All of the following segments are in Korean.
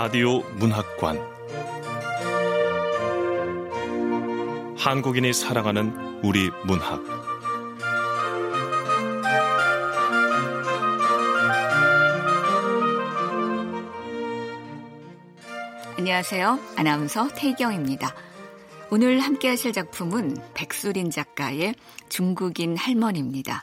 라디오 문학관 한국인이 사랑하는 우리 문학 안녕하세요. 아나운서 태경입니다. 오늘 함께 하실 작품은 백수린 작가의 중국인 할머니입니다.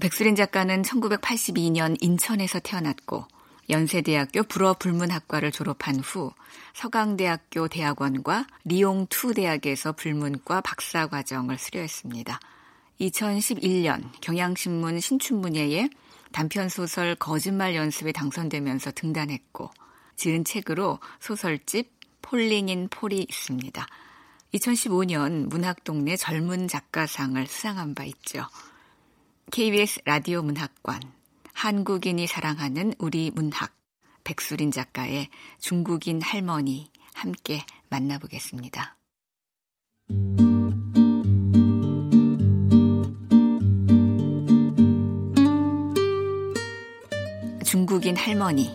백수린 작가는 1982년 인천에서 태어났고 연세대학교 불어불문학과를 졸업한 후 서강대학교 대학원과 리옹2 대학에서 불문과 박사 과정을 수료했습니다. 2011년 경향신문 신춘문예에 단편소설 거짓말 연습에 당선되면서 등단했고 지은 책으로 소설집 폴링인 폴이 있습니다. 2015년 문학동네 젊은 작가상을 수상한 바 있죠. KBS 라디오 문학관 한국인이 사랑하는 우리 문학 백수린 작가의 중국인 할머니 함께 만나보겠습니다. 중국인 할머니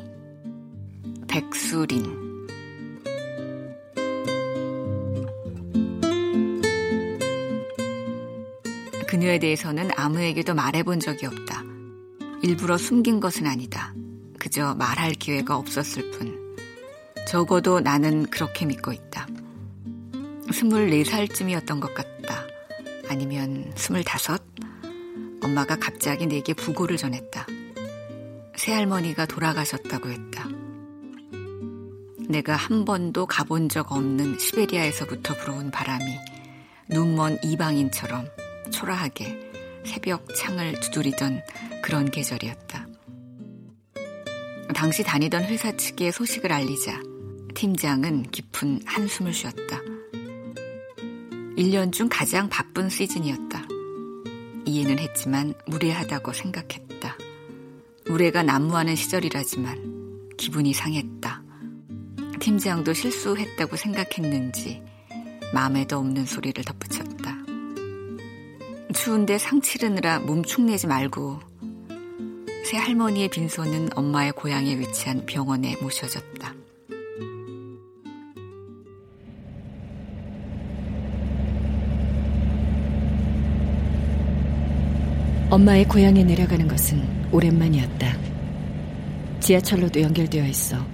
백수린 그녀에 대해서는 아무에게도 말해본 적이 없다. 일부러 숨긴 것은 아니다. 그저 말할 기회가 없었을 뿐. 적어도 나는 그렇게 믿고 있다. 24살쯤이었던 것 같다. 아니면 25? 엄마가 갑자기 내게 부고를 전했다. 새할머니가 돌아가셨다고 했다. 내가 한 번도 가본 적 없는 시베리아에서부터 불어온 바람이 눈먼 이방인처럼 초라하게 새벽 창을 두드리던 그런 계절이었다. 당시 다니던 회사 측에 소식을 알리자 팀장은 깊은 한숨을 쉬었다. 1년 중 가장 바쁜 시즌이었다. 이해는 했지만 무례하다고 생각했다. 무례가 난무하는 시절이라지만 기분이 상했다. 팀장도 실수했다고 생각했는지 마음에도 없는 소리를 덧붙였다. 추운데 상 치르느라 몸 축내지 말고 새 할머니의 빈소는 엄마의 고향에 위치한 병원에 모셔졌다. 엄마의 고향에 내려가는 것은 오랜만이었다. 지하철로도 연결되어 있어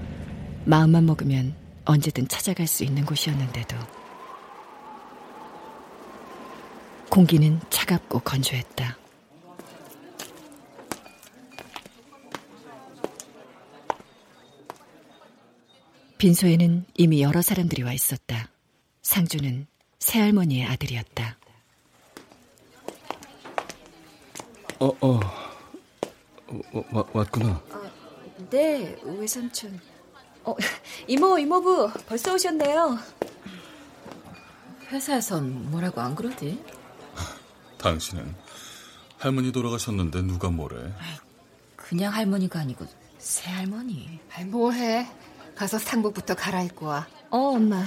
마음만 먹으면 언제든 찾아갈 수 있는 곳이었는데도 공기는 차갑고 건조했다. 빈소에는 이미 여러 사람들이 와 있었다. 상주는 새할머니의 아들이었다. 어, 어, 어 와, 왔구나. 아, 네, 외삼촌. 어, 이모, 이모부, 벌써 오셨네요. 회사에선 뭐라고 안 그러지? 당신은 할머니 돌아가셨는데 누가 뭐래? 그냥 할머니가 아니고 새 할머니. 아이, 뭐해? 가서 상복부터 갈아입고 와. 어, 엄마.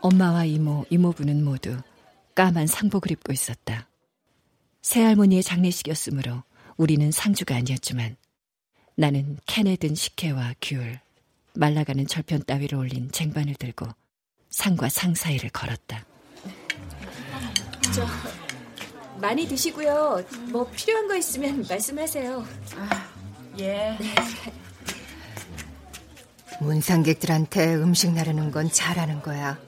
엄마와 이모, 이모부는 모두 까만 상복을 입고 있었다. 새할머니의 장례식이었으므로 우리는 상주가 아니었지만 나는 캔에 든 식혜와 귤, 말라가는 절편 따위로 올린 쟁반을 들고 상과 상 사이를 걸었다. 저 많이 드시고요. 뭐 필요한 거 있으면 말씀하세요. 아, 예. 네. 문상객들한테 음식 나르는 건 잘하는 거야.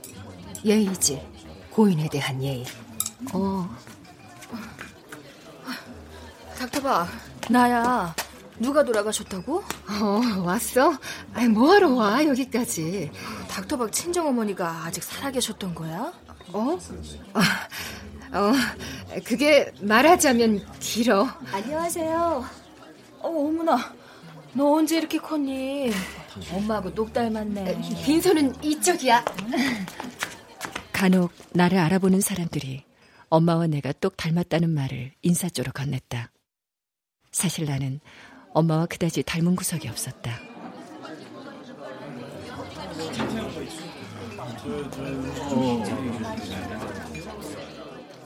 예의지. 고인에 대한 예의. 어. 닥터봐, 나야. 누가 돌아가셨다고? 어, 왔어? 아니, 뭐하러 와, 여기까지. 닥터박 친정어머니가 아직 살아계셨던 거야? 어? 어, 어 그게 말하자면 길어. 안녕하세요. 어, 어머나. 너 언제 이렇게 컸니? 엄마하고 똑 닮았네. 빈손은 이쪽이야. 간혹 나를 알아보는 사람들이 엄마와 내가 똑 닮았다는 말을 인사조로 건넸다. 사실 나는 엄마와 그다지 닮은 구석이 없었다.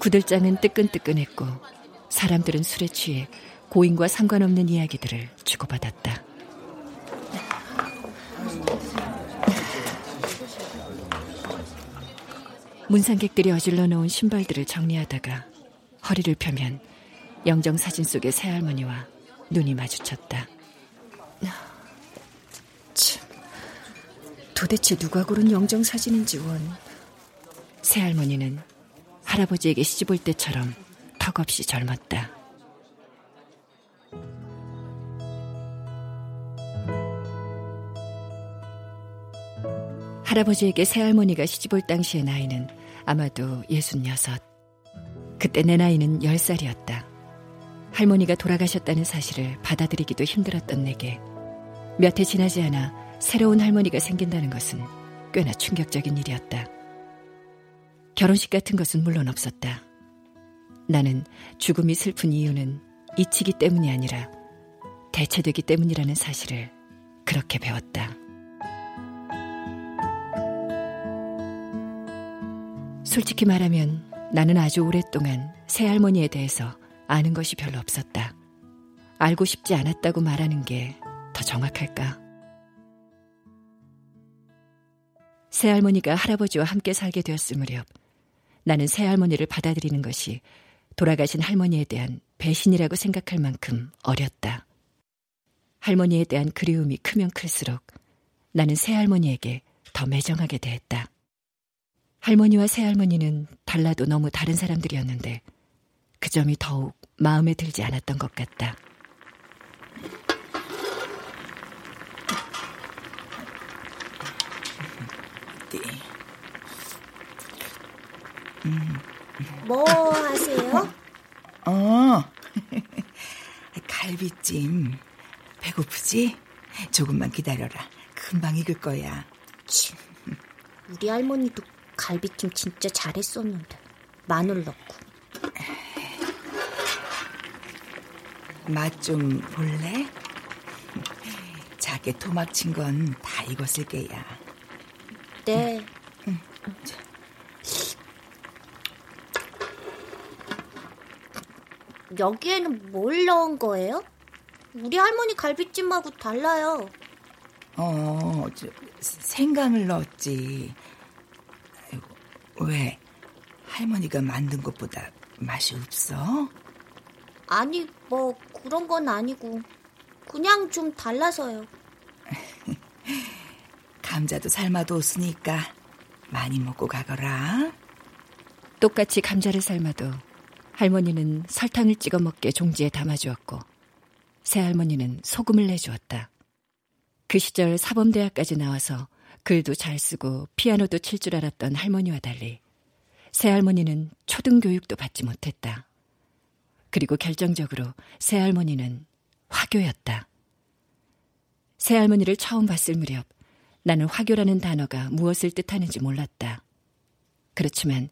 구들장은 뜨끈뜨끈했고 사람들은 술에 취해 고인과 상관없는 이야기들을 주고받았다. 문상객들이 어질러 놓은 신발들을 정리하다가 허리를 펴면 영정 사진 속의 새할머니와 눈이 마주쳤다. 참, 도대체 누가 고른 영정 사진인지 원. 새할머니는 할아버지에게 시집올 때처럼 턱없이 젊었다. 할아버지에게 새할머니가 시집올 당시의 나이는 아마도 예순여섯. 그때 내 나이는 열 살이었다. 할머니가 돌아가셨다는 사실을 받아들이기도 힘들었던 내게 몇 해 지나지 않아 새로운 할머니가 생긴다는 것은 꽤나 충격적인 일이었다. 결혼식 같은 것은 물론 없었다. 나는 죽음이 슬픈 이유는 잊히기 때문이 아니라 대체되기 때문이라는 사실을 그렇게 배웠다. 솔직히 말하면 나는 아주 오랫동안 새할머니에 대해서 아는 것이 별로 없었다. 알고 싶지 않았다고 말하는 게 더 정확할까? 새할머니가 할아버지와 함께 살게 되었을 무렵 나는 새할머니를 받아들이는 것이 돌아가신 할머니에 대한 배신이라고 생각할 만큼 어렸다. 할머니에 대한 그리움이 크면 클수록 나는 새할머니에게 더 매정하게 대했다. 할머니와 새할머니는 달라도 너무 다른 사람들이었는데 그 점이 더욱 마음에 들지 않았던 것 같다. 뭐 하세요? 어, 갈비찜. 배고프지? 조금만 기다려라. 금방 익을 거야. 치, 우리 할머니도 갈비찜 진짜 잘했었는데 마늘 넣고. 맛 좀 볼래? 작게 토막 친 건 다 익었을 게야. 네. 응. 여기에는 뭘 넣은 거예요? 우리 할머니 갈비찜하고 달라요. 어, 저, 생강을 넣었지. 왜? 할머니가 만든 것보다 맛이 없어? 아니, 뭐 그런 건 아니고 그냥 좀 달라서요. 감자도 삶아뒀으니까 많이 먹고 가거라. 똑같이 감자를 삶아도 할머니는 설탕을 찍어 먹게 종지에 담아주었고 새할머니는 소금을 내주었다. 그 시절 사범대학까지 나와서 글도 잘 쓰고 피아노도 칠 줄 알았던 할머니와 달리 새할머니는 초등교육도 받지 못했다. 그리고 결정적으로 새할머니는 화교였다. 새할머니를 처음 봤을 무렵 나는 화교라는 단어가 무엇을 뜻하는지 몰랐다. 그렇지만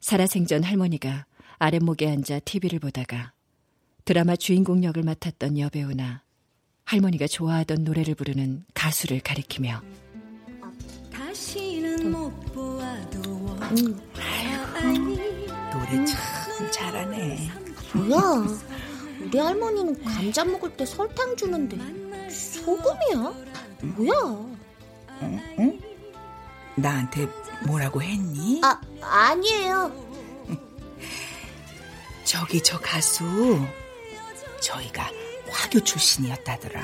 살아생전 할머니가 아랫목에 앉아 TV를 보다가 드라마 주인공 역을 맡았던 여배우나 할머니가 좋아하던 노래를 부르는 가수를 가리키며 다시는 못 보아도 음. 노래 참 잘하네. 뭐야? 우리 할머니는 감자 먹을 때 설탕 주는데 소금이야? 뭐야? 응? 응? 나한테 뭐라고 했니? 아, 아니에요. 저기 저 가수 저희가 화교 출신이었다더라.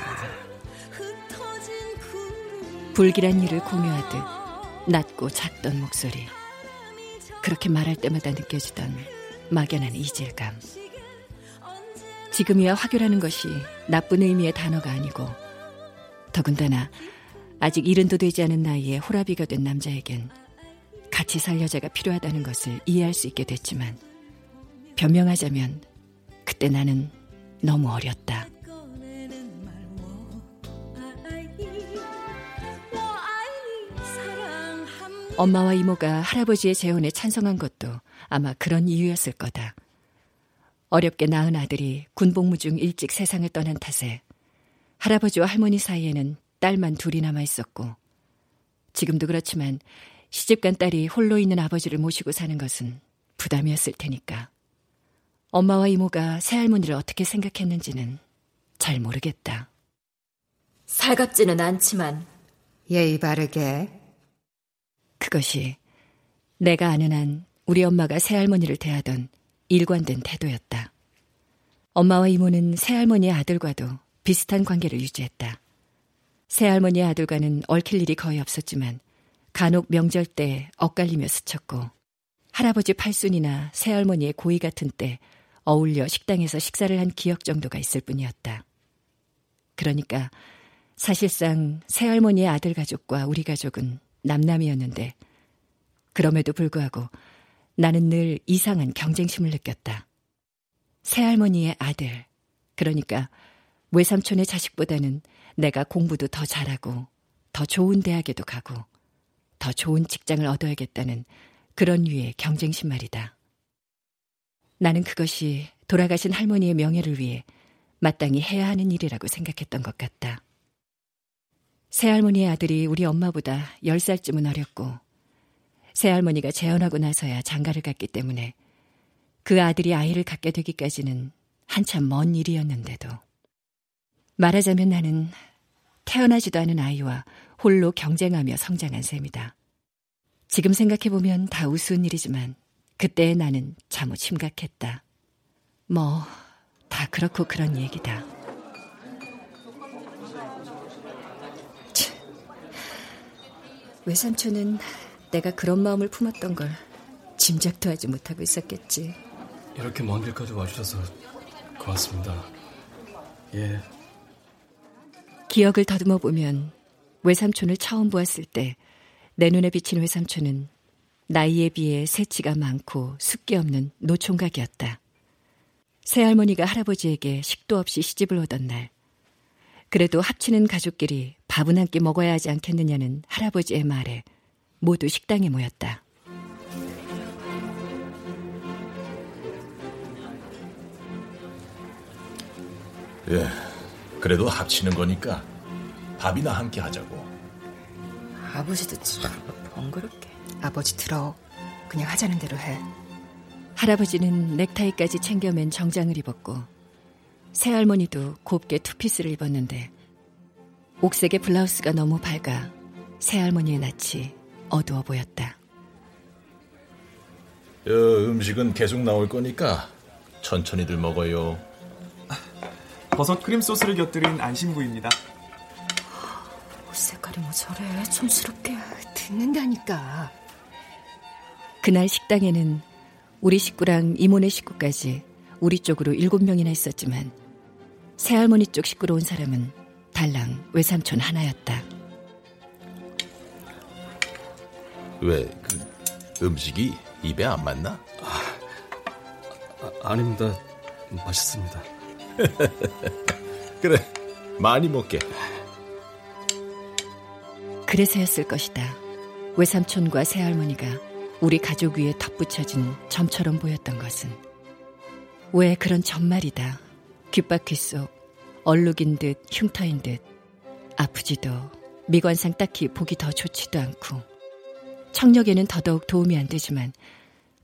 불길한 일을 공유하듯 낮고 작던 목소리. 그렇게 말할 때마다 느껴지던 막연한 이질감. 지금이야 화교라는 것이 나쁜 의미의 단어가 아니고 더군다나 아직 이른도 되지 않은 나이에 호라비가 된 남자에겐 같이 살 여자가 필요하다는 것을 이해할 수 있게 됐지만 변명하자면 그때 나는 너무 어렸다. 엄마와 이모가 할아버지의 재혼에 찬성한 것도 아마 그런 이유였을 거다. 어렵게 낳은 아들이 군복무 중 일찍 세상을 떠난 탓에 할아버지와 할머니 사이에는 딸만 둘이 남아 있었고 지금도 그렇지만 시집간 딸이 홀로 있는 아버지를 모시고 사는 것은 부담이었을 테니까. 엄마와 이모가 새할머니를 어떻게 생각했는지는 잘 모르겠다. 살갑지는 않지만 예의 바르게 그것이 내가 아는 한 우리 엄마가 새할머니를 대하던 일관된 태도였다. 엄마와 이모는 새할머니의 아들과도 비슷한 관계를 유지했다. 새할머니의 아들과는 얽힐 일이 거의 없었지만 간혹 명절 때 엇갈리며 스쳤고 할아버지 팔순이나 새할머니의 고이 같은 때 어울려 식당에서 식사를 한 기억 정도가 있을 뿐이었다. 그러니까 사실상 새할머니의 아들 가족과 우리 가족은 남남이었는데 그럼에도 불구하고 나는 늘 이상한 경쟁심을 느꼈다. 새할머니의 아들, 그러니까 외삼촌의 자식보다는 내가 공부도 더 잘하고 더 좋은 대학에도 가고 더 좋은 직장을 얻어야겠다는 그런 류의 경쟁심 말이다. 나는 그것이 돌아가신 할머니의 명예를 위해 마땅히 해야 하는 일이라고 생각했던 것 같다. 새할머니의 아들이 우리 엄마보다 10살쯤은 어렸고 새할머니가 재혼하고 나서야 장가를 갔기 때문에 그 아들이 아이를 갖게 되기까지는 한참 먼 일이었는데도 말하자면 나는 태어나지도 않은 아이와 홀로 경쟁하며 성장한 셈이다. 지금 생각해보면 다 우스운 일이지만 그때의 나는 참으 심각했다. 뭐, 다 그렇고 그런 얘기다. 외삼촌은 내가 그런 마음을 품었던 걸 짐작도 하지 못하고 있었겠지. 이렇게 먼 길까지 와주셔서 고맙습니다. 예. 기억을 더듬어 보면 외삼촌을 처음 보았을 때 내 눈에 비친 외삼촌은 나이에 비해 새치가 많고 숫기 없는 노총각이었다. 새할머니가 할아버지에게 식도 없이 시집을 오던 날, 그래도 합치는 가족끼리 밥은 한 끼 먹어야 하지 않겠느냐는 할아버지의 말에 모두 식당에 모였다. 예, 그래도 합치는 거니까 밥이나 함께 하자고. 아버지도 참 번거롭게. 아버지 들어. 그냥 하자는 대로 해. 할아버지는 넥타이까지 챙겨맨 정장을 입었고 새할머니도 곱게 투피스를 입었는데 옥색의 블라우스가 너무 밝아 새할머니의 낯이 어두워 보였다. 여, 음식은 계속 나올 거니까 천천히들 먹어요. 버섯 크림 소스를 곁들인 안심구이입니다. 옷 색깔이 뭐 저래 촌스럽게 듣는다니까. 그날 식당에는 우리 식구랑 이모네 식구까지 우리 쪽으로 일곱 명이나 있었지만 새할머니 쪽 식구로 온 사람은 달랑 외삼촌 하나였다. 왜, 그, 음식이 입에 안 맞나? 아, 아닙니다. 맛있습니다. 그래, 많이 먹게. 그래서였을 것이다. 외삼촌과 새할머니가 우리 가족 위에 덧붙여진 점처럼 보였던 것은 왜 그런 점말이다. 귓바퀴 속 얼룩인 듯 흉터인 듯 아프지도 미관상 딱히 보기 더 좋지도 않고 청력에는 더더욱 도움이 안 되지만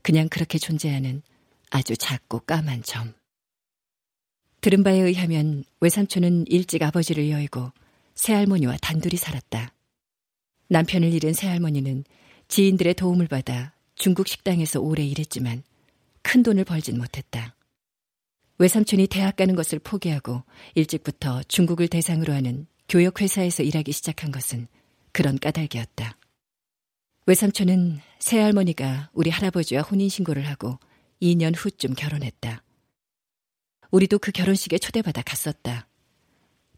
그냥 그렇게 존재하는 아주 작고 까만 점. 들은 바에 의하면 외삼촌은 일찍 아버지를 여의고 새할머니와 단둘이 살았다. 남편을 잃은 새할머니는 지인들의 도움을 받아 중국 식당에서 오래 일했지만 큰 돈을 벌진 못했다. 외삼촌이 대학 가는 것을 포기하고 일찍부터 중국을 대상으로 하는 교역회사에서 일하기 시작한 것은 그런 까닭이었다. 외삼촌은 새할머니가 우리 할아버지와 혼인신고를 하고 2년 후쯤 결혼했다. 우리도 그 결혼식에 초대받아 갔었다.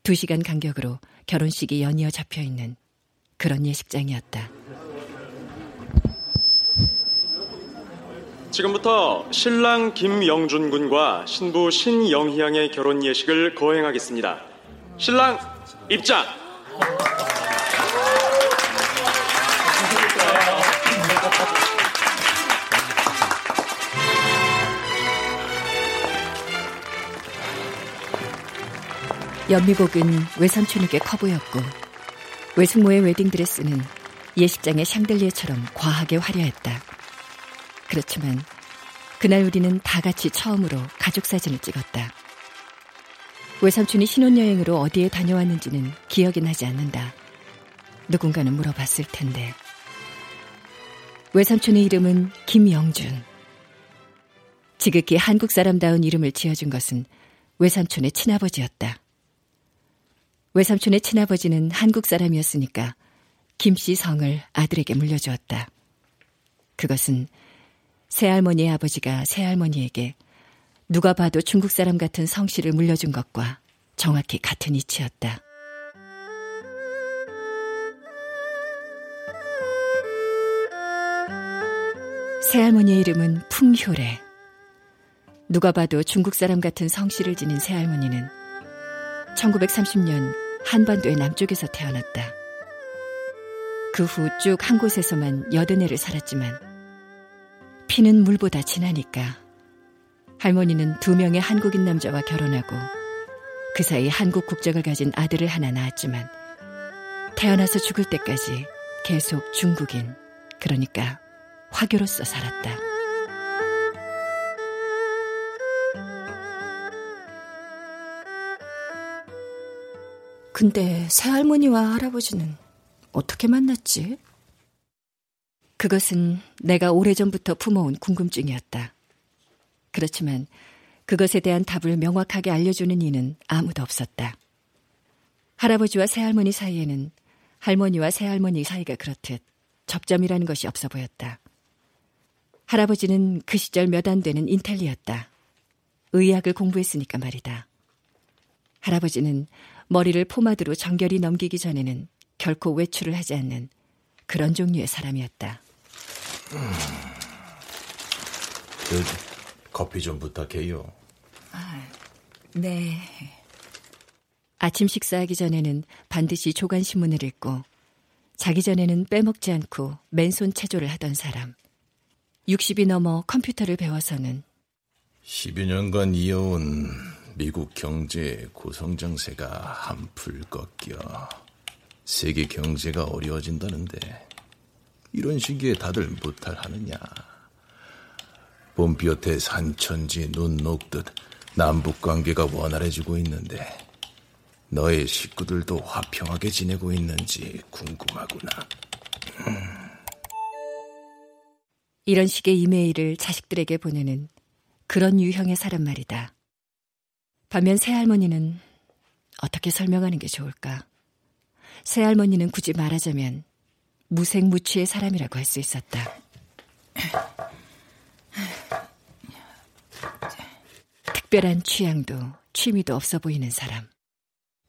두 시간 간격으로 결혼식이 연이어 잡혀 있는 그런 예식장이었다. 지금부터 신랑 김영준 군과 신부 신영희 양의 결혼 예식을 거행하겠습니다. 신랑 입장! 연미복은 외삼촌에게 커 보였고 외숙모의 웨딩드레스는 예식장의 샹들리에처럼 과하게 화려했다. 그렇지만 그날 우리는 다 같이 처음으로 가족 사진을 찍었다. 외삼촌이 신혼여행으로 어디에 다녀왔는지는 기억이 나지 않는다. 누군가는 물어봤을 텐데. 외삼촌의 이름은 김영준. 지극히 한국 사람다운 이름을 지어준 것은 외삼촌의 친아버지였다. 외삼촌의 친아버지는 한국 사람이었으니까 김씨 성을 아들에게 물려주었다. 그것은 새할머니의 아버지가 새할머니에게 누가 봐도 중국 사람 같은 성씨를 물려준 것과 정확히 같은 이치였다. 새할머니의 이름은 풍효래. 누가 봐도 중국 사람 같은 성씨를 지닌 새할머니는 1930년 한반도의 남쪽에서 태어났다. 그 후 쭉 한 곳에서만 여든 해를 살았지만 피는 물보다 진하니까 할머니는 두 명의 한국인 남자와 결혼하고 그 사이 한국 국적을 가진 아들을 하나 낳았지만 태어나서 죽을 때까지 계속 중국인, 그러니까 화교로서 살았다. 근데 새할머니와 할아버지는 어떻게 만났지? 그것은 내가 오래전부터 품어온 궁금증이었다. 그렇지만 그것에 대한 답을 명확하게 알려주는 이는 아무도 없었다. 할아버지와 새할머니 사이에는 할머니와 새할머니 사이가 그렇듯 접점이라는 것이 없어 보였다. 할아버지는 그 시절 몇 안 되는 인텔리였다. 의학을 공부했으니까 말이다. 할아버지는 머리를 포마드로 정결히 넘기기 전에는 결코 외출을 하지 않는 그런 종류의 사람이었다. 음, 그 커피 좀 부탁해요. 아, 네. 아침 식사하기 전에는 반드시 조간신문을 읽고 자기 전에는 빼먹지 않고 맨손 체조를 하던 사람. 60이 넘어 컴퓨터를 배워서는 10여 년간 이어온 미국 경제의 고성장세가 한풀 꺾여 세계 경제가 어려워진다는데 이런 시기에 다들 무탈하느냐. 봄비어태 산천지 눈 녹듯 남북 관계가 원활해지고 있는데 너의 식구들도 화평하게 지내고 있는지 궁금하구나. 이런 식의 이메일을 자식들에게 보내는 그런 유형의 사람 말이다. 반면 새할머니는 어떻게 설명하는 게 좋을까? 새할머니는 굳이 말하자면 무색무취의 사람이라고 할 수 있었다. 특별한 취향도 취미도 없어 보이는 사람.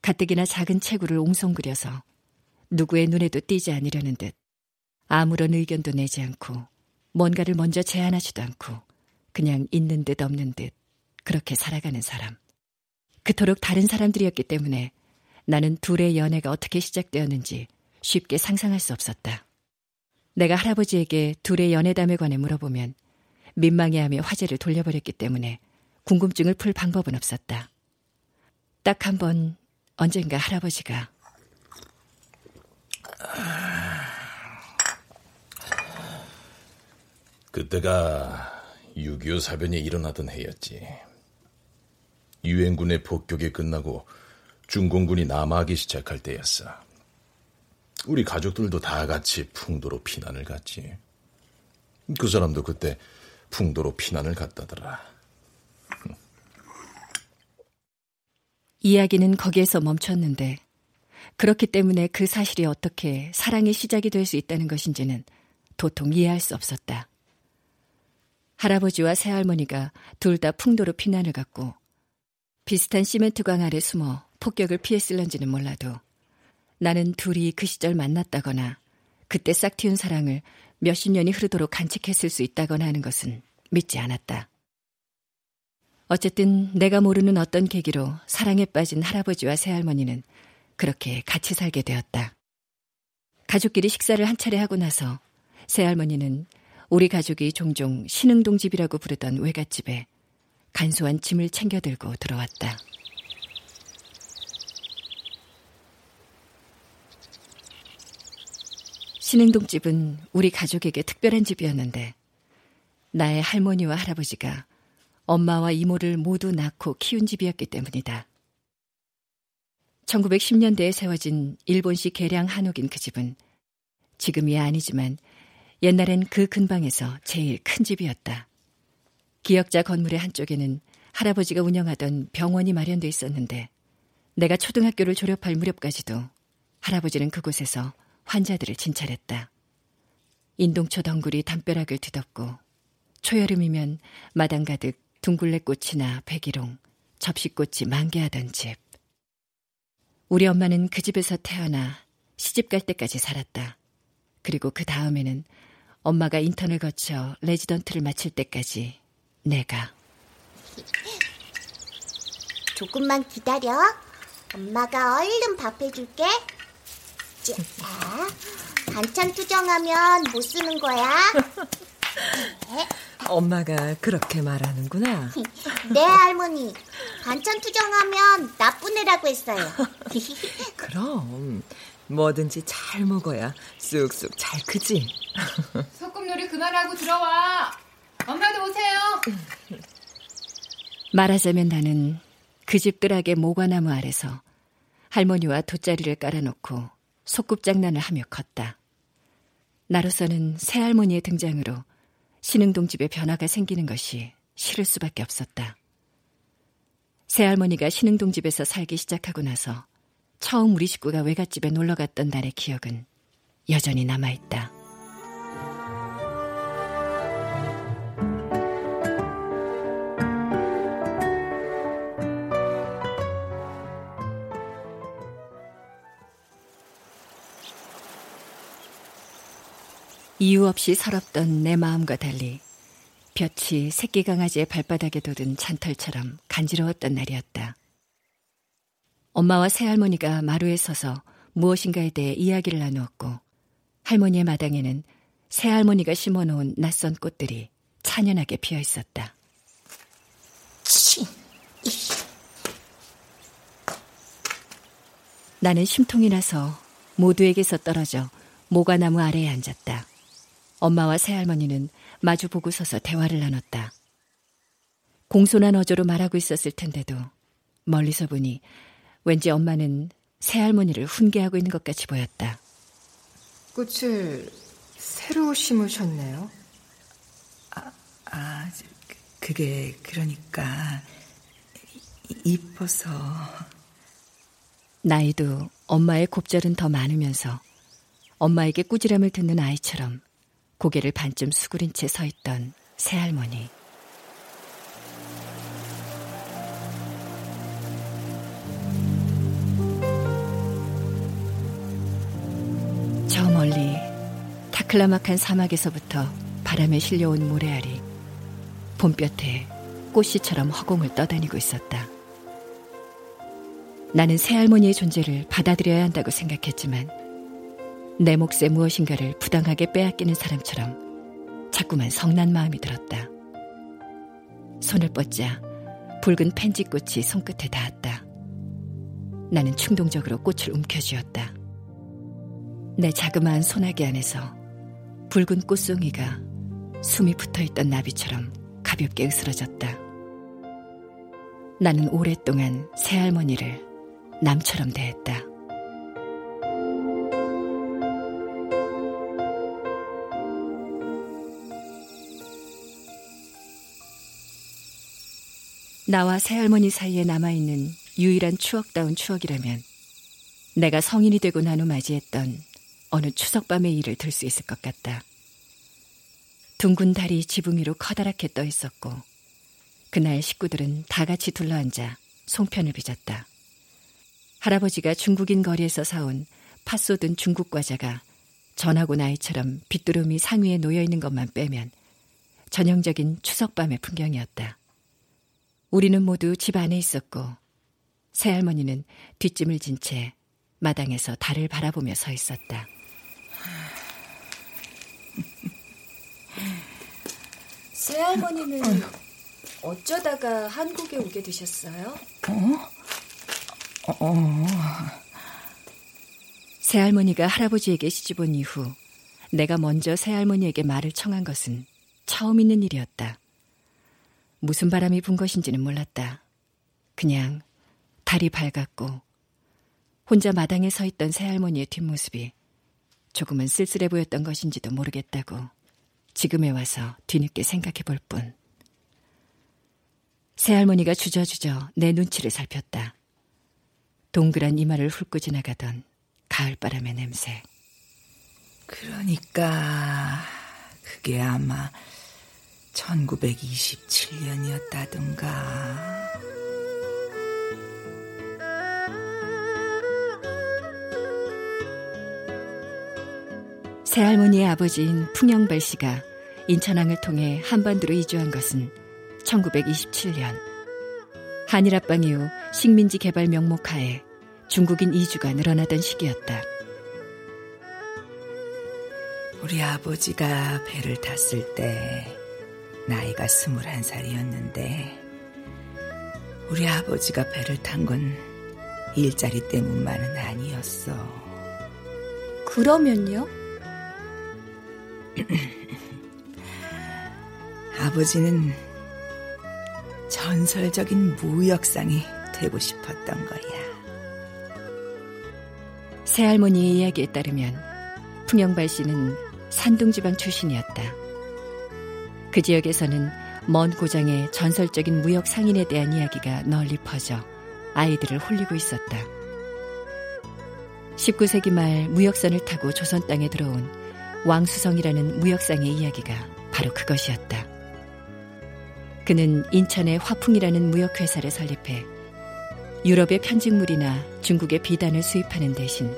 가뜩이나 작은 체구를 옹성그려서 누구의 눈에도 띄지 않으려는 듯 아무런 의견도 내지 않고 뭔가를 먼저 제안하지도 않고 그냥 있는 듯 없는 듯 그렇게 살아가는 사람. 그토록 다른 사람들이었기 때문에 나는 둘의 연애가 어떻게 시작되었는지 쉽게 상상할 수 없었다. 내가 할아버지에게 둘의 연애담에 관해 물어보면 민망해하며 화제를 돌려버렸기 때문에 궁금증을 풀 방법은 없었다. 딱 한 번 언젠가 할아버지가 그때가 6.25 사변이 일어나던 해였지. 유엔군의 폭격이 끝나고 중공군이 남하하기 시작할 때였어. 우리 가족들도 다 같이 풍도로 피난을 갔지. 그 사람도 그때 풍도로 피난을 갔다더라. 이야기는 거기에서 멈췄는데 그렇기 때문에 그 사실이 어떻게 사랑의 시작이 될 수 있다는 것인지는 도통 이해할 수 없었다. 할아버지와 새할머니가 둘 다 풍도로 피난을 갔고 비슷한 시멘트광 아래 숨어 폭격을 피했을런지는 몰라도 나는 둘이 그 시절 만났다거나 그때 싹 틔운 사랑을 몇십 년이 흐르도록 간직했을 수 있다거나 하는 것은 믿지 않았다. 어쨌든 내가 모르는 어떤 계기로 사랑에 빠진 할아버지와 새할머니는 그렇게 같이 살게 되었다. 가족끼리 식사를 한 차례 하고 나서 새할머니는 우리 가족이 종종 신흥동집이라고 부르던 외갓집에 간소한 짐을 챙겨 들고 들어왔다. 신흥동집은 우리 가족에게 특별한 집이었는데 나의 할머니와 할아버지가 엄마와 이모를 모두 낳고 키운 집이었기 때문이다. 1910년대에 세워진 일본식 개량 한옥인 그 집은 지금이야 아니지만 옛날엔 그 근방에서 제일 큰 집이었다. 기역자 건물의 한쪽에는 할아버지가 운영하던 병원이 마련돼 있었는데 내가 초등학교를 졸업할 무렵까지도 할아버지는 그곳에서 환자들을 진찰했다. 인동초 덩굴이 담벼락을 뒤덮고 초여름이면 마당 가득 둥글레꽃이나 백일홍, 접시꽃이 만개하던 집. 우리 엄마는 그 집에서 태어나 시집 갈 때까지 살았다. 그리고 그 다음에는 엄마가 인턴을 거쳐 레지던트를 마칠 때까지 내가. 조금만 기다려. 엄마가 얼른 밥 해줄게. 자, 반찬 투정하면 못 쓰는 거야. 엄마가 그렇게 말하는구나. 네, 할머니. 반찬 투정하면 나쁜 애라고 했어요. 그럼 뭐든지 잘 먹어야 쑥쑥 잘 크지. 소꿉놀이 그만하고 들어와. 엄마도 오세요. 말하자면 나는 그집 뜰하게 모과나무 아래서 할머니와 돗자리를 깔아놓고 소꿉장난을 하며 컸다. 나로서는 새할머니의 등장으로 신흥동 집에 변화가 생기는 것이 싫을 수밖에 없었다. 새할머니가 신흥동 집에서 살기 시작하고 나서 처음 우리 식구가 외갓집에 놀러 갔던 날의 기억은 여전히 남아있다. 이유 없이 서럽던 내 마음과 달리 볕이 새끼 강아지의 발바닥에 돋은 잔털처럼 간지러웠던 날이었다. 엄마와 새할머니가 마루에 서서 무엇인가에 대해 이야기를 나누었고 할머니의 마당에는 새할머니가 심어놓은 낯선 꽃들이 찬연하게 피어 있었다. 치. 나는 심통이 나서 모두에게서 떨어져 모과나무 아래에 앉았다. 엄마와 새할머니는 마주보고 서서 대화를 나눴다. 공손한 어조로 말하고 있었을 텐데도 멀리서 보니 왠지 엄마는 새할머니를 훈계하고 있는 것 같이 보였다. 꽃을 새로 심으셨네요. 아, 아 그게 그러니까 이뻐서 나이도 엄마의 곱절은 더 많으면서 엄마에게 꾸지람을 듣는 아이처럼 고개를 반쯤 수그린 채 서 있던 새할머니. 저 멀리 타클라막한 사막에서부터 바람에 실려온 모래알이 봄볕에 꽃씨처럼 허공을 떠다니고 있었다. 나는 새할머니의 존재를 받아들여야 한다고 생각했지만 내 몫에 무엇인가를 부당하게 빼앗기는 사람처럼 자꾸만 성난 마음이 들었다. 손을 뻗자 붉은 펜지꽃이 손끝에 닿았다. 나는 충동적으로 꽃을 움켜쥐었다. 내 자그마한 소나기 안에서 붉은 꽃송이가 숨이 붙어있던 나비처럼 가볍게 으스러졌다. 나는 오랫동안 새할머니를 남처럼 대했다. 나와 새할머니 사이에 남아있는 유일한 추억다운 추억이라면 내가 성인이 되고 난후 맞이했던 어느 추석밤의 일을 들 수 있을 것 같다. 둥근 달이 지붕 위로 커다랗게 떠 있었고 그날 식구들은 다 같이 둘러앉아 송편을 빚었다. 할아버지가 중국인 거리에서 사온 팥 쏟은 중국 과자가 전하고 나이처럼 빗두름이 상위에 놓여 있는 것만 빼면 전형적인 추석밤의 풍경이었다. 우리는 모두 집 안에 있었고 새할머니는 뒷짐을 진 채 마당에서 달을 바라보며 서 있었다. 새할머니는 어쩌다가 한국에 오게 되셨어요? 어? 어. 새할머니가 할아버지에게 시집온 이후 내가 먼저 새할머니에게 말을 청한 것은 처음 있는 일이었다. 무슨 바람이 분 것인지는 몰랐다. 그냥 달이 밝았고 혼자 마당에 서 있던 새할머니의 뒷모습이 조금은 쓸쓸해 보였던 것인지도 모르겠다고 지금에 와서 뒤늦게 생각해 볼 뿐. 새할머니가 주저주저 내 눈치를 살폈다. 동그란 이마를 훑고 지나가던 가을바람의 냄새. 그러니까 그게 아마 1927년이었다던가. 새할머니의 아버지인 풍영발 씨가 인천항을 통해 한반도로 이주한 것은 1927년. 한일합방 이후 식민지 개발 명목하에 중국인 이주가 늘어나던 시기였다. 우리 아버지가 배를 탔을 때 나이가 스물한 살이었는데 우리 아버지가 배를 탄 건 일자리 때문만은 아니었어. 그러면요? 아버지는 전설적인 무역상이 되고 싶었던 거야. 새할머니의 이야기에 따르면 풍영발 씨는 산둥지방 출신이었다. 그 지역에서는 먼 고장의 전설적인 무역 상인에 대한 이야기가 널리 퍼져 아이들을 홀리고 있었다. 19세기 말 무역선을 타고 조선 땅에 들어온 왕수성이라는 무역상의 이야기가 바로 그것이었다. 그는 인천의 화풍이라는 무역회사를 설립해 유럽의 편직물이나 중국의 비단을 수입하는 대신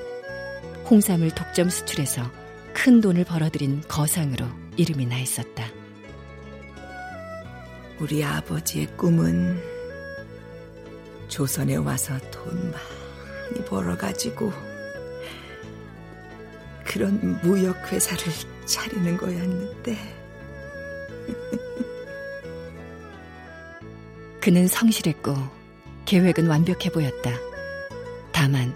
홍삼을 독점 수출해서 큰 돈을 벌어들인 거상으로 이름이 나 있었다. 우리 아버지의 꿈은 조선에 와서 돈 많이 벌어가지고 그런 무역회사를 차리는 거였는데 그는 성실했고 계획은 완벽해 보였다. 다만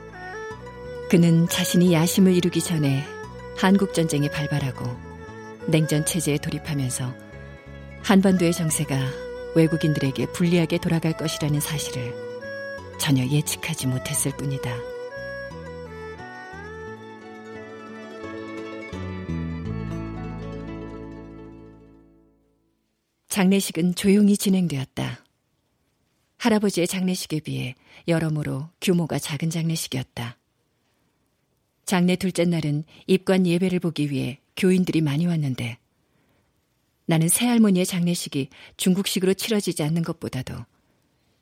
그는 자신이 야심을 이루기 전에 한국 전쟁이 발발하고 냉전 체제에 돌입하면서 한반도의 정세가 외국인들에게 불리하게 돌아갈 것이라는 사실을 전혀 예측하지 못했을 뿐이다. 장례식은 조용히 진행되었다. 할아버지의 장례식에 비해 여러모로 규모가 작은 장례식이었다. 장례 둘째 날은 입관 예배를 보기 위해 교인들이 많이 왔는데 나는 새할머니의 장례식이 중국식으로 치러지지 않는 것보다도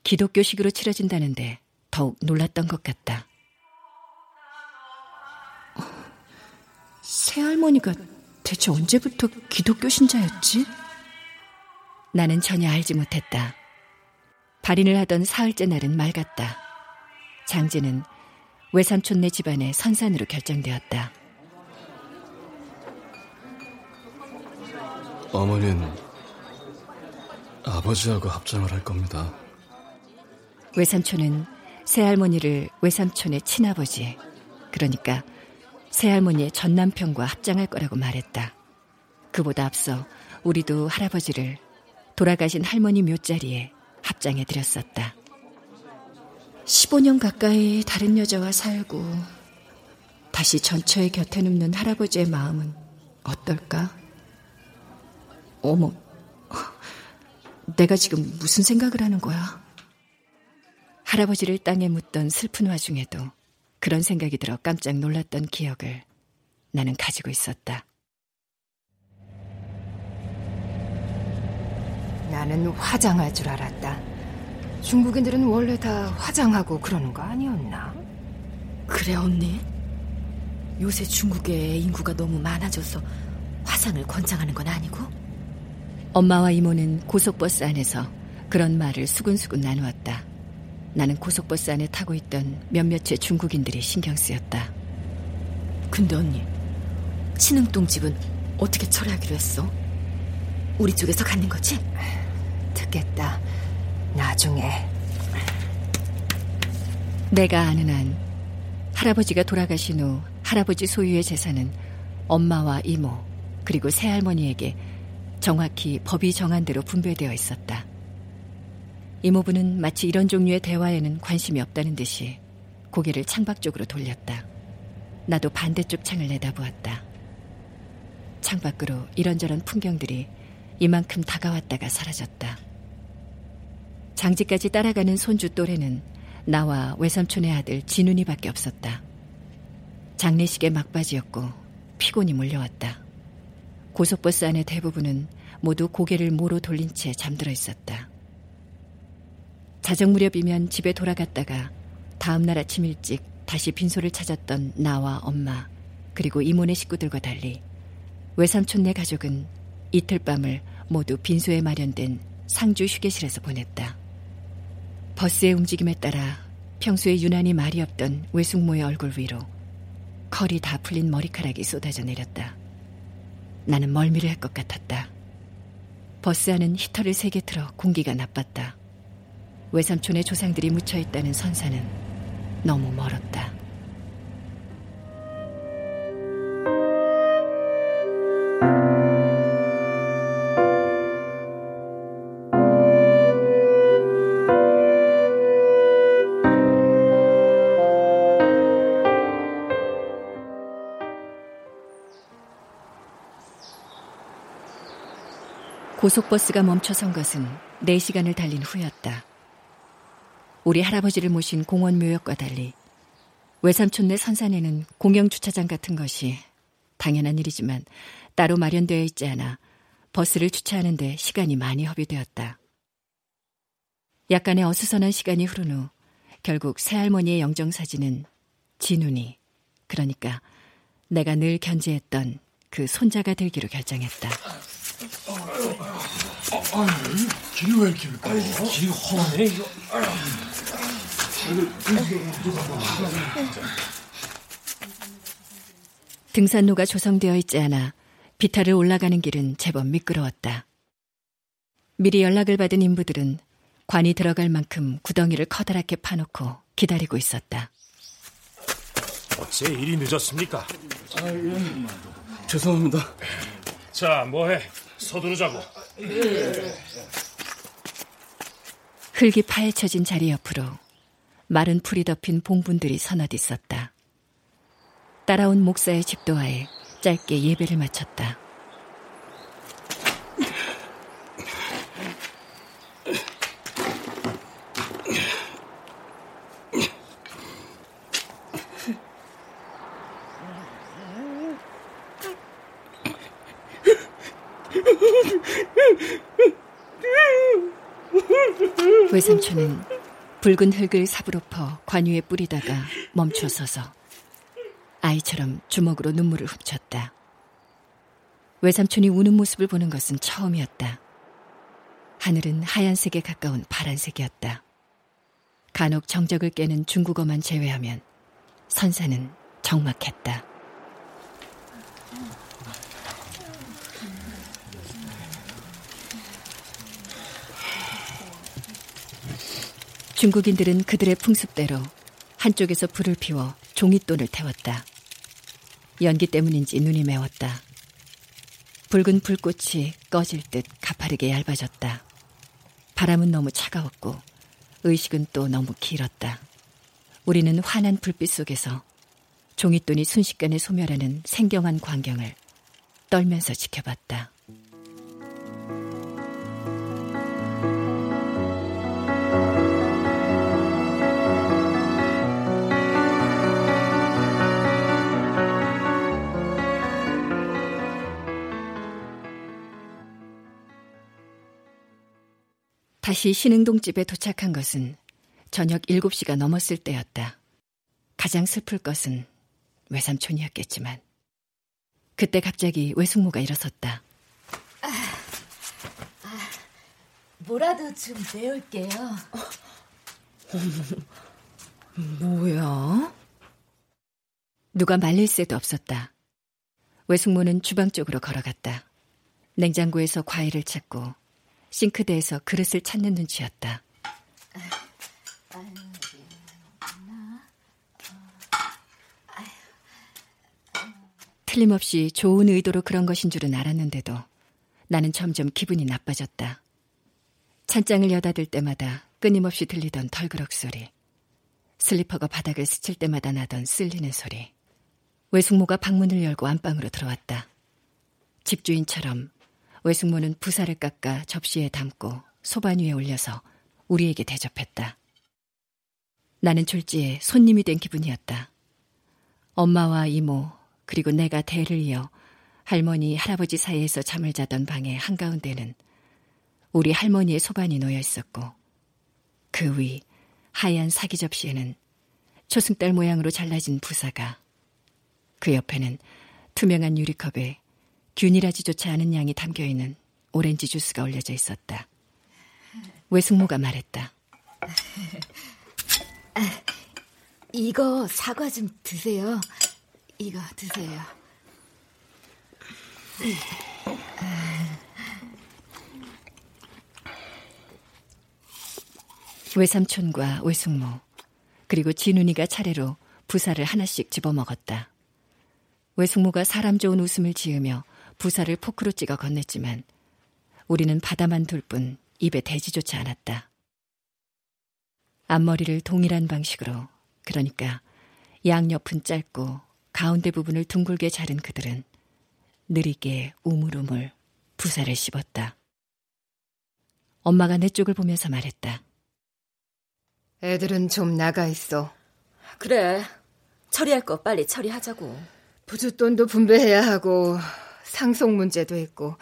기독교식으로 치러진다는데 더욱 놀랐던 것 같다. 새할머니가 대체 언제부터 기독교 신자였지? 나는 전혀 알지 못했다. 발인을 하던 사흘째 날은 맑았다. 장제는 외삼촌네 집안의 선산으로 결정되었다. 어머니는 아버지하고 합장을 할 겁니다. 외삼촌은 새할머니를 외삼촌의 친아버지, 그러니까 새할머니의 전남편과 합장할 거라고 말했다. 그보다 앞서 우리도 할아버지를 돌아가신 할머니 묘자리에 합장해 드렸었다. 15년 가까이 다른 여자와 살고 다시 전처의 곁에 눕는 할아버지의 마음은 어떨까? 어머, 내가 지금 무슨 생각을 하는 거야? 할아버지를 땅에 묻던 슬픈 와중에도 그런 생각이 들어 깜짝 놀랐던 기억을 나는 가지고 있었다. 나는 화장할 줄 알았다. 중국인들은 원래 다 화장하고 그러는 거 아니었나? 그래, 언니. 요새 중국의 인구가 너무 많아져서 화상을 권장하는 건 아니고? 엄마와 이모는 고속버스 안에서 그런 말을 수근수근 나누었다. 나는 고속버스 안에 타고 있던 몇몇의 중국인들이 신경 쓰였다. 근데 언니, 신흥동 집은 어떻게 처리하기로 했어? 우리 쪽에서 갖는 거지? 듣겠다. 나중에. 내가 아는 한 할아버지가 돌아가신 후 할아버지 소유의 재산은 엄마와 이모 그리고 새할머니에게 정확히 법이 정한 대로 분배되어 있었다. 이모부는 마치 이런 종류의 대화에는 관심이 없다는 듯이 고개를 창밖 쪽으로 돌렸다. 나도 반대쪽 창을 내다보았다. 창밖으로 이런저런 풍경들이 이만큼 다가왔다가 사라졌다. 장지까지 따라가는 손주 또래는 나와 외삼촌의 아들 진훈이밖에 없었다. 장례식의 막바지였고 피곤이 몰려왔다. 고속버스 안의 대부분은 모두 고개를 모로 돌린 채 잠들어 있었다. 자정 무렵이면 집에 돌아갔다가 다음 날 아침 일찍 다시 빈소를 찾았던 나와 엄마 그리고 이모네 식구들과 달리 외삼촌네 가족은 이틀 밤을 모두 빈소에 마련된 상주 휴게실에서 보냈다. 버스의 움직임에 따라 평소에 유난히 말이 없던 외숙모의 얼굴 위로 컬이 다 풀린 머리카락이 쏟아져 내렸다. 나는 멀미를 할 것 같았다. 버스 안은 히터를 세 개 틀어 공기가 나빴다. 외삼촌의 조상들이 묻혀 있다는 선사는 너무 멀었다. 고속버스가 멈춰선 것은 4시간을 달린 후였다. 우리 할아버지를 모신 공원 묘역과 달리 외삼촌네 선산에는 공영 주차장 같은 것이 당연한 일이지만 따로 마련되어 있지 않아 버스를 주차하는데 시간이 많이 허비되었다. 약간의 어수선한 시간이 흐른 후 결국 새할머니의 영정사진은 진훈이 그러니까 내가 늘 견제했던 그 손자가 되기로 결정했다. 아니, 길이 왜 이렇게 길까요? 길이 험하네, 이거. 등산로가 조성되어 있지 않아 비탈을 올라가는 길은 제법 미끄러웠다. 미리 연락을 받은 인부들은 관이 들어갈 만큼 구덩이를 커다랗게 파놓고 기다리고 있었다. 어째 일이 늦었습니까? 아, 예. 죄송합니다. 자, 뭐해? 서두르자고. 흙이 파헤쳐진 자리 옆으로 마른 풀이 덮인 봉분들이 서너 있었다. 따라온 목사의 집도하에 짧게 예배를 마쳤다. 삼촌은 붉은 흙을 삽으로 퍼 관유에 뿌리다가 멈춰 서서 아이처럼 주먹으로 눈물을 훔쳤다. 외삼촌이 우는 모습을 보는 것은 처음이었다. 하늘은 하얀색에 가까운 파란색이었다. 간혹 정적을 깨는 중국어만 제외하면 선사는 적막했다. 중국인들은 그들의 풍습대로 한쪽에서 불을 피워 종잇돈을 태웠다. 연기 때문인지 눈이 매웠다. 붉은 불꽃이 꺼질 듯 가파르게 얇아졌다. 바람은 너무 차가웠고 의식은 또 너무 길었다. 우리는 환한 불빛 속에서 종잇돈이 순식간에 소멸하는 생경한 광경을 떨면서 지켜봤다. 다시 신흥동집에 도착한 것은 저녁 7시가 넘었을 때였다. 가장 슬플 것은 외삼촌이었겠지만 그때 갑자기 외숙모가 일어섰다. 뭐라도 좀 내올게요. 뭐야? 누가 말릴 새도 없었다. 외숙모는 주방 쪽으로 걸어갔다. 냉장고에서 과일을 찾고 싱크대에서 그릇을 찾는 눈치였다. 틀림없이 좋은 의도로 그런 것인 줄은 알았는데도 나는 점점 기분이 나빠졌다. 찬장을 여닫을 때마다 끊임없이 들리던 털그럭 소리. 슬리퍼가 바닥을 스칠 때마다 나던 쓸리는 소리. 외숙모가 방문을 열고 안방으로 들어왔다. 집주인처럼 외숙모는 부사를 깎아 접시에 담고 소반 위에 올려서 우리에게 대접했다. 나는 졸지에 손님이 된 기분이었다. 엄마와 이모, 그리고 내가 대를 이어 할머니, 할아버지 사이에서 잠을 자던 방의 한가운데는 우리 할머니의 소반이 놓여 있었고 그 위 하얀 사기 접시에는 초승달 모양으로 잘라진 부사가 그 옆에는 투명한 유리컵에 균일하지조차 않은 양이 담겨 있는 오렌지 주스가 올려져 있었다. 외숙모가 말했다. 이거 사과 좀 드세요. 이거 드세요. 외삼촌과 외숙모 그리고 진훈이가 차례로 부사를 하나씩 집어먹었다. 외숙모가 사람 좋은 웃음을 지으며 부사를 포크로 찍어 건넸지만 우리는 바다만 둘 뿐 입에 대지조차 않았다. 앞머리를 동일한 방식으로 그러니까 양옆은 짧고 가운데 부분을 둥글게 자른 그들은 느리게 우물우물 부사를 씹었다. 엄마가 내 쪽을 보면서 말했다. 애들은 좀 나가 있어. 그래. 처리할 거 빨리 처리하자고. 부주돈도 분배해야 하고 상속 문제도 있고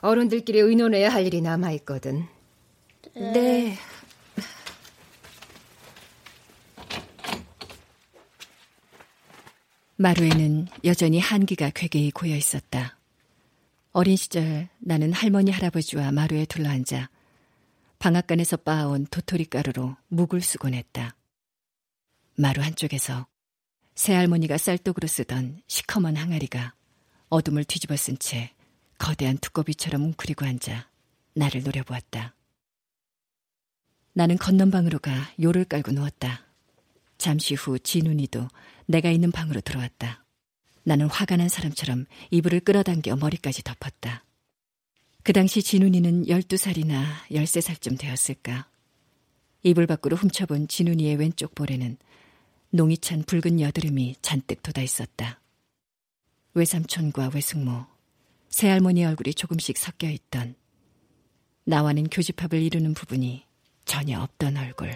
어른들끼리 의논해야 할 일이 남아 있거든. 네. 마루에는 여전히 한기가 괴게히 고여 있었다. 어린 시절 나는 할머니 할아버지와 마루에 둘러앉아 방앗간에서 빻아온 도토리 가루로 묵을 쓰곤 했다. 마루 한쪽에서 새할머니가 쌀독으로 쓰던 시커먼 항아리가 어둠을 뒤집어 쓴 채 거대한 두꺼비처럼 웅크리고 앉아 나를 노려보았다. 나는 건넌방으로 가 요를 깔고 누웠다. 잠시 후 진훈이도 내가 있는 방으로 들어왔다. 나는 화가 난 사람처럼 이불을 끌어당겨 머리까지 덮었다. 그 당시 진훈이는 12살이나 13살쯤 되었을까. 이불 밖으로 훔쳐본 진훈이의 왼쪽 볼에는 농이 찬 붉은 여드름이 잔뜩 돋아 있었다. 외삼촌과 외숙모, 새할머니 얼굴이 조금씩 섞여 있던 나와는 교집합을 이루는 부분이 전혀 없던 얼굴.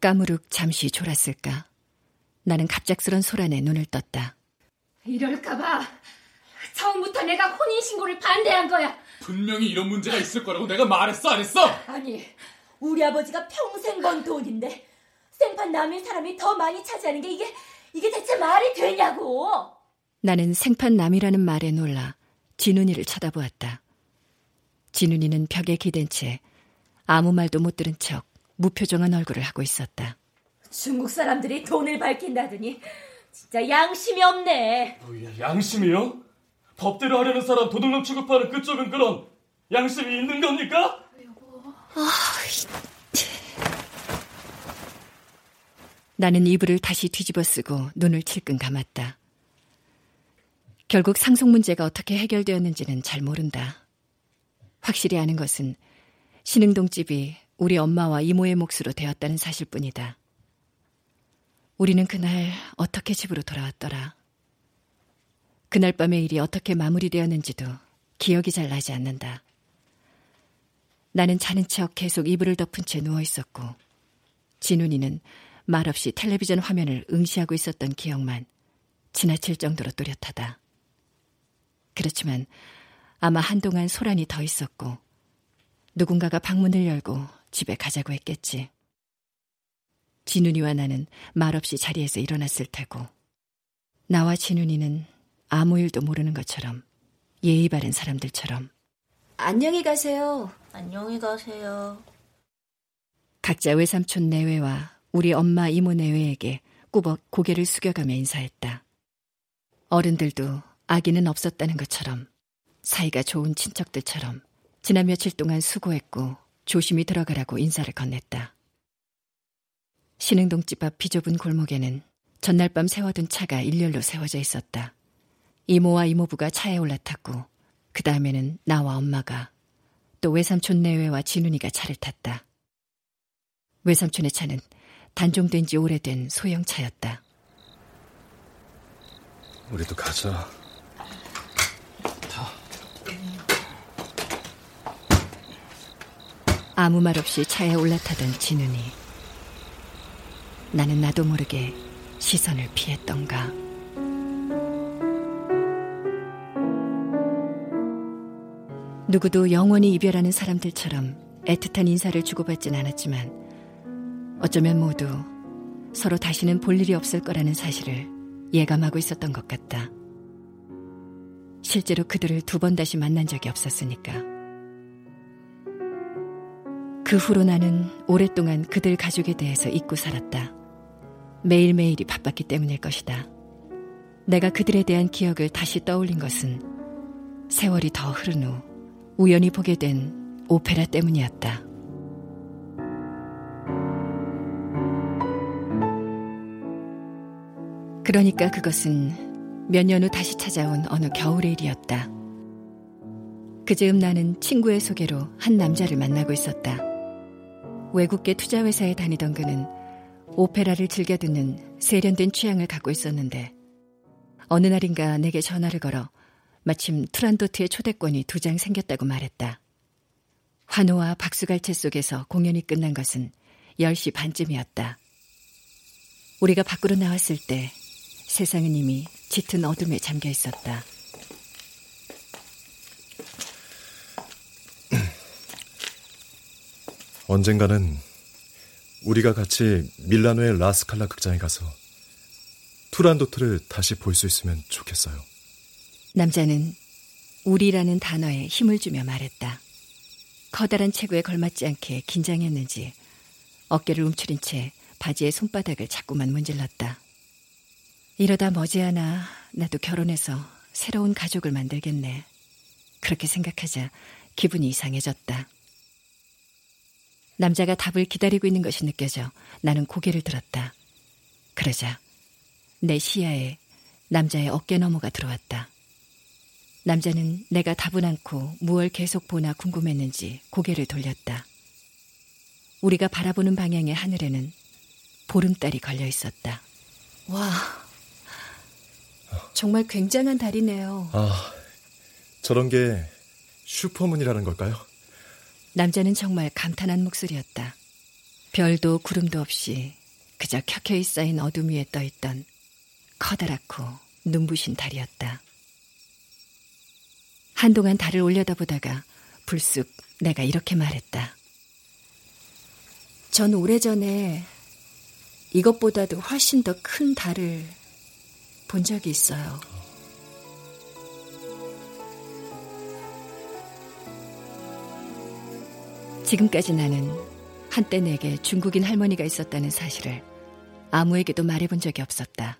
까무룩 잠시 졸았을까. 나는 갑작스런 소란에 눈을 떴다. 이럴까봐 처음부터 내가 혼인신고를 반대한 거야. 분명히 이런 문제가 있을 거라고 내가 말했어 안 했어? 아니 우리 아버지가 평생 번 돈인데 생판 남의 사람이 더 많이 차지하는 게 이게 이게 대체 말이 되냐고. 나는 생판 남이라는 말에 놀라 진훈이를 쳐다보았다. 진훈이는 벽에 기댄 채 아무 말도 못 들은 척 무표정한 얼굴을 하고 있었다. 중국 사람들이 돈을 밝힌다더니 진짜 양심이 없네. 어, 양심이요? 법대로 하려는 사람 도둑놈 취급하는 그쪽은 그럼 양심이 있는 겁니까? 나는 이불을 다시 뒤집어 쓰고 눈을 칠끈 감았다. 결국 상속 문제가 어떻게 해결되었는지는 잘 모른다. 확실히 아는 것은 신흥동 집이 우리 엄마와 이모의 몫으로 되었다는 사실뿐이다. 우리는 그날 어떻게 집으로 돌아왔더라. 그날 밤의 일이 어떻게 마무리되었는지도 기억이 잘 나지 않는다. 나는 자는 척 계속 이불을 덮은 채 누워 있었고, 진훈이는 말없이 텔레비전 화면을 응시하고 있었던 기억만 지나칠 정도로 또렷하다. 그렇지만 아마 한동안 소란이 더 있었고 누군가가 방문을 열고 집에 가자고 했겠지. 진훈이와 나는 말없이 자리에서 일어났을 테고 나와 진훈이는 아무 일도 모르는 것처럼 예의 바른 사람들처럼 안녕히 가세요. 안녕히 가세요. 각자 외삼촌 내외와 우리 엄마 이모 내외에게 꾸벅 고개를 숙여가며 인사했다. 어른들도 아기는 없었다는 것처럼 사이가 좋은 친척들처럼 지난 며칠 동안 수고했고 조심히 들어가라고 인사를 건넸다. 신흥동 집 앞 비좁은 골목에는 전날 밤 세워둔 차가 일렬로 세워져 있었다. 이모와 이모부가 차에 올라탔고 그 다음에는 나와 엄마가 또 외삼촌 내외와 진훈이가 차를 탔다. 외삼촌의 차는 단종된 지 오래된 소형 차였다. 우리도 가자. 아무 말 없이 차에 올라타던 진훈이. 나는 나도 모르게 시선을 피했던가. 누구도 영원히 이별하는 사람들처럼 애틋한 인사를 주고받진 않았지만 어쩌면 모두 서로 다시는 볼 일이 없을 거라는 사실을 예감하고 있었던 것 같다. 실제로 그들을 두 번 다시 만난 적이 없었으니까. 그 후로 나는 오랫동안 그들 가족에 대해서 잊고 살았다. 매일매일이 바빴기 때문일 것이다. 내가 그들에 대한 기억을 다시 떠올린 것은 세월이 더 흐른 후 우연히 보게 된 오페라 때문이었다. 그러니까 그것은 몇 년 후 다시 찾아온 어느 겨울의 일이었다. 그 즈음 나는 친구의 소개로 한 남자를 만나고 있었다. 외국계 투자회사에 다니던 그는 오페라를 즐겨 듣는 세련된 취향을 갖고 있었는데 어느 날인가 내게 전화를 걸어 마침 트란도트의 초대권이 두 장 생겼다고 말했다. 환호와 박수갈채 속에서 공연이 끝난 것은 10시 반쯤이었다. 우리가 밖으로 나왔을 때 세상은 이미 짙은 어둠에 잠겨 있었다. 언젠가는 우리가 같이 밀라노의 라스칼라 극장에 가서 투란도트를 다시 볼 수 있으면 좋겠어요. 남자는 우리라는 단어에 힘을 주며 말했다. 커다란 체구에 걸맞지 않게 긴장했는지 어깨를 움츠린 채 바지의 손바닥을 자꾸만 문질렀다. 이러다 머지않아 나도 결혼해서 새로운 가족을 만들겠네. 그렇게 생각하자 기분이 이상해졌다. 남자가 답을 기다리고 있는 것이 느껴져 나는 고개를 들었다. 그러자 내 시야에 남자의 어깨 너머가 들어왔다. 남자는 내가 답은 않고 무얼 계속 보나 궁금했는지 고개를 돌렸다. 우리가 바라보는 방향의 하늘에는 보름달이 걸려 있었다. 와, 정말 굉장한 달이네요. 아, 저런 게 슈퍼문이라는 걸까요? 남자는 정말 감탄한 목소리였다. 별도 구름도 없이 그저 켜켜이 쌓인 어둠 위에 떠있던 커다랗고 눈부신 달이었다. 한동안 달을 올려다보다가 불쑥 내가 이렇게 말했다. 전 오래전에 이것보다도 훨씬 더 큰 달을 본 적이 있어요. 지금까지 나는 한때 내게 중국인 할머니가 있었다는 사실을 아무에게도 말해본 적이 없었다.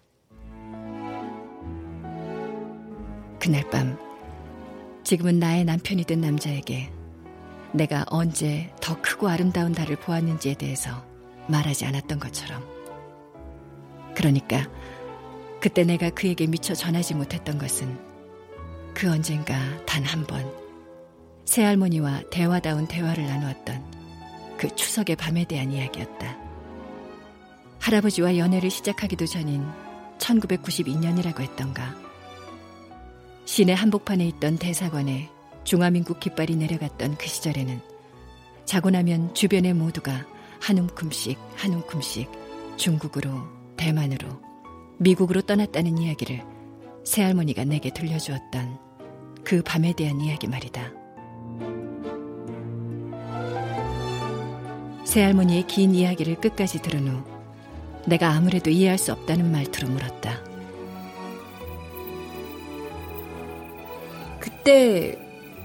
그날 밤, 지금은 나의 남편이 된 남자에게 내가 언제 더 크고 아름다운 달을 보았는지에 대해서 말하지 않았던 것처럼. 그러니까 그때 내가 그에게 미처 전하지 못했던 것은 그 언젠가 단 한 번 새할머니와 대화다운 대화를 나누었던 그 추석의 밤에 대한 이야기였다. 할아버지와 연애를 시작하기도 전인 1992년이라고 했던가. 시내 한복판에 있던 대사관에 중화민국 깃발이 내려갔던 그 시절에는 자고 나면 주변의 모두가 한 움큼씩 한 움큼씩 중국으로 대만으로 미국으로 떠났다는 이야기를 새할머니가 내게 들려주었던 그 밤에 대한 이야기 말이다. 새할머니의 긴 이야기를 끝까지 들은 후 내가 아무래도 이해할 수 없다는 말투로 물었다. 그때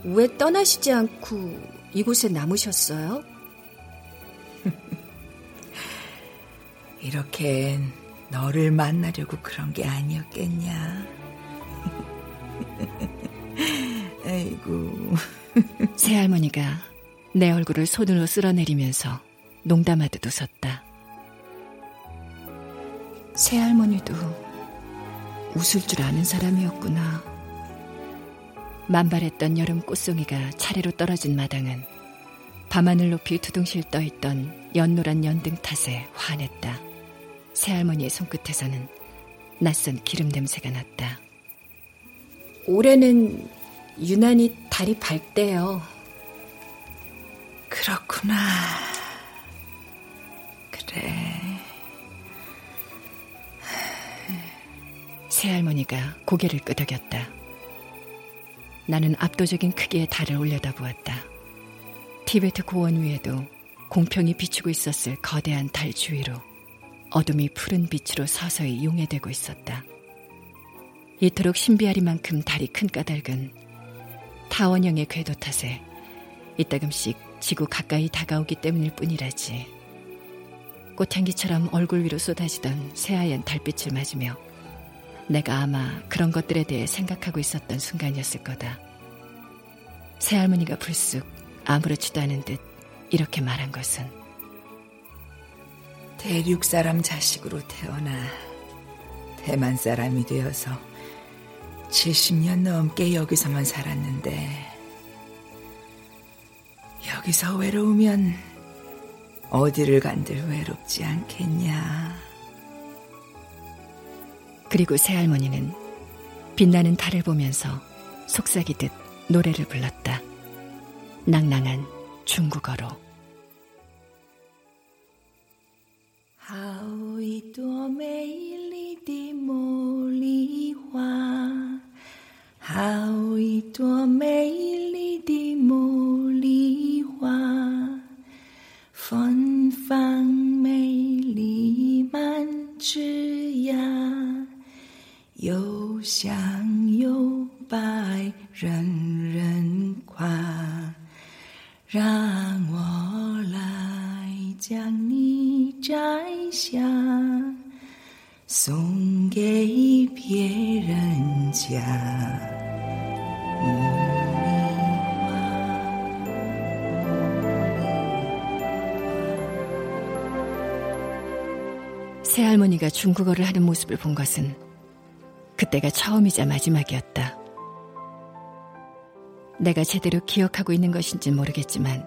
왜 떠나시지 않고 이곳에 남으셨어요? 이렇게 너를 만나려고 그런 게 아니었겠냐. 아이고. 새할머니가 내 얼굴을 손으로 쓸어내리면서 농담하듯 웃었다. 새할머니도 웃을 줄 아는 사람이었구나. 만발했던 여름 꽃송이가 차례로 떨어진 마당은 밤하늘 높이 두둥실 떠있던 연노란 연등 탓에 환했다. 새할머니의 손끝에서는 낯선 기름 냄새가 났다. 올해는 유난히 달이 밝대요. 그렇구나. 그래. 새할머니가 고개를 끄덕였다. 나는 압도적인 크기의 달을 올려다보았다. 티베트 고원 위에도 공평히 비추고 있었을 거대한 달 주위로 어둠이 푸른 빛으로 서서히 용해되고 있었다. 이토록 신비하리만큼 달이 큰 까닭은 타원형의 궤도 탓에 이따금씩 지구 가까이 다가오기 때문일 뿐이라지. 꽃향기처럼 얼굴 위로 쏟아지던 새하얀 달빛을 맞으며 내가 아마 그런 것들에 대해 생각하고 있었던 순간이었을 거다. 새할머니가 불쑥 아무렇지도 않은 듯 이렇게 말한 것은 대륙 사람 자식으로 태어나 대만 사람이 되어서 70년 넘게 여기서만 살았는데 여기서 외로우면 어디를 간들 외롭지 않겠냐. 그리고 새할머니는 빛나는 달을 보면서 속삭이듯 노래를 불렀다. 낭낭한 중국어로. 하우 이도 메일리 디몰리화 하우 이도 메일리 芬芳美丽满枝桠，又香又白，人人夸。让我来将你摘下，送给别人家。 새할머니가 중국어를 하는 모습을 본 것은 그때가 처음이자 마지막이었다. 내가 제대로 기억하고 있는 것인지 모르겠지만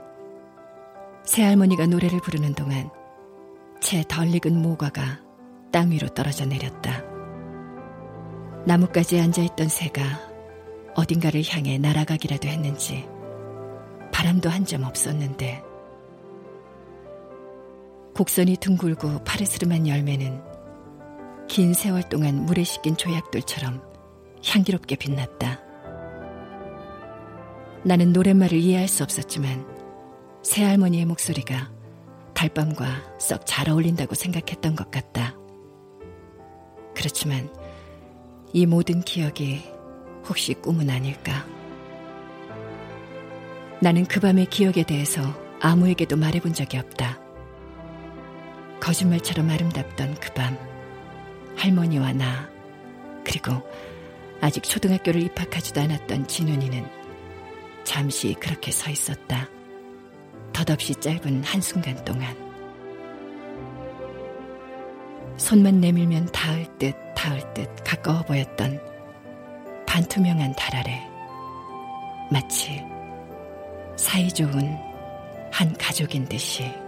새할머니가 노래를 부르는 동안 채 덜 익은 모과가 땅 위로 떨어져 내렸다. 나뭇가지에 앉아있던 새가 어딘가를 향해 날아가기라도 했는지 바람도 한 점 없었는데 곡선이 둥글고 파르스름한 열매는 긴 세월 동안 물에 씻긴 조약돌처럼 향기롭게 빛났다. 나는 노랫말을 이해할 수 없었지만 새할머니의 목소리가 달밤과 썩 잘 어울린다고 생각했던 것 같다. 그렇지만 이 모든 기억이 혹시 꿈은 아닐까? 나는 그 밤의 기억에 대해서 아무에게도 말해본 적이 없다. 거짓말처럼 아름답던 그 밤, 할머니와 나, 그리고 아직 초등학교를 입학하지도 않았던 진훈이는 잠시 그렇게 서 있었다. 덧없이 짧은 한순간 동안. 손만 내밀면 닿을 듯 닿을 듯 가까워 보였던 반투명한 달 아래. 마치 사이좋은 한 가족인 듯이.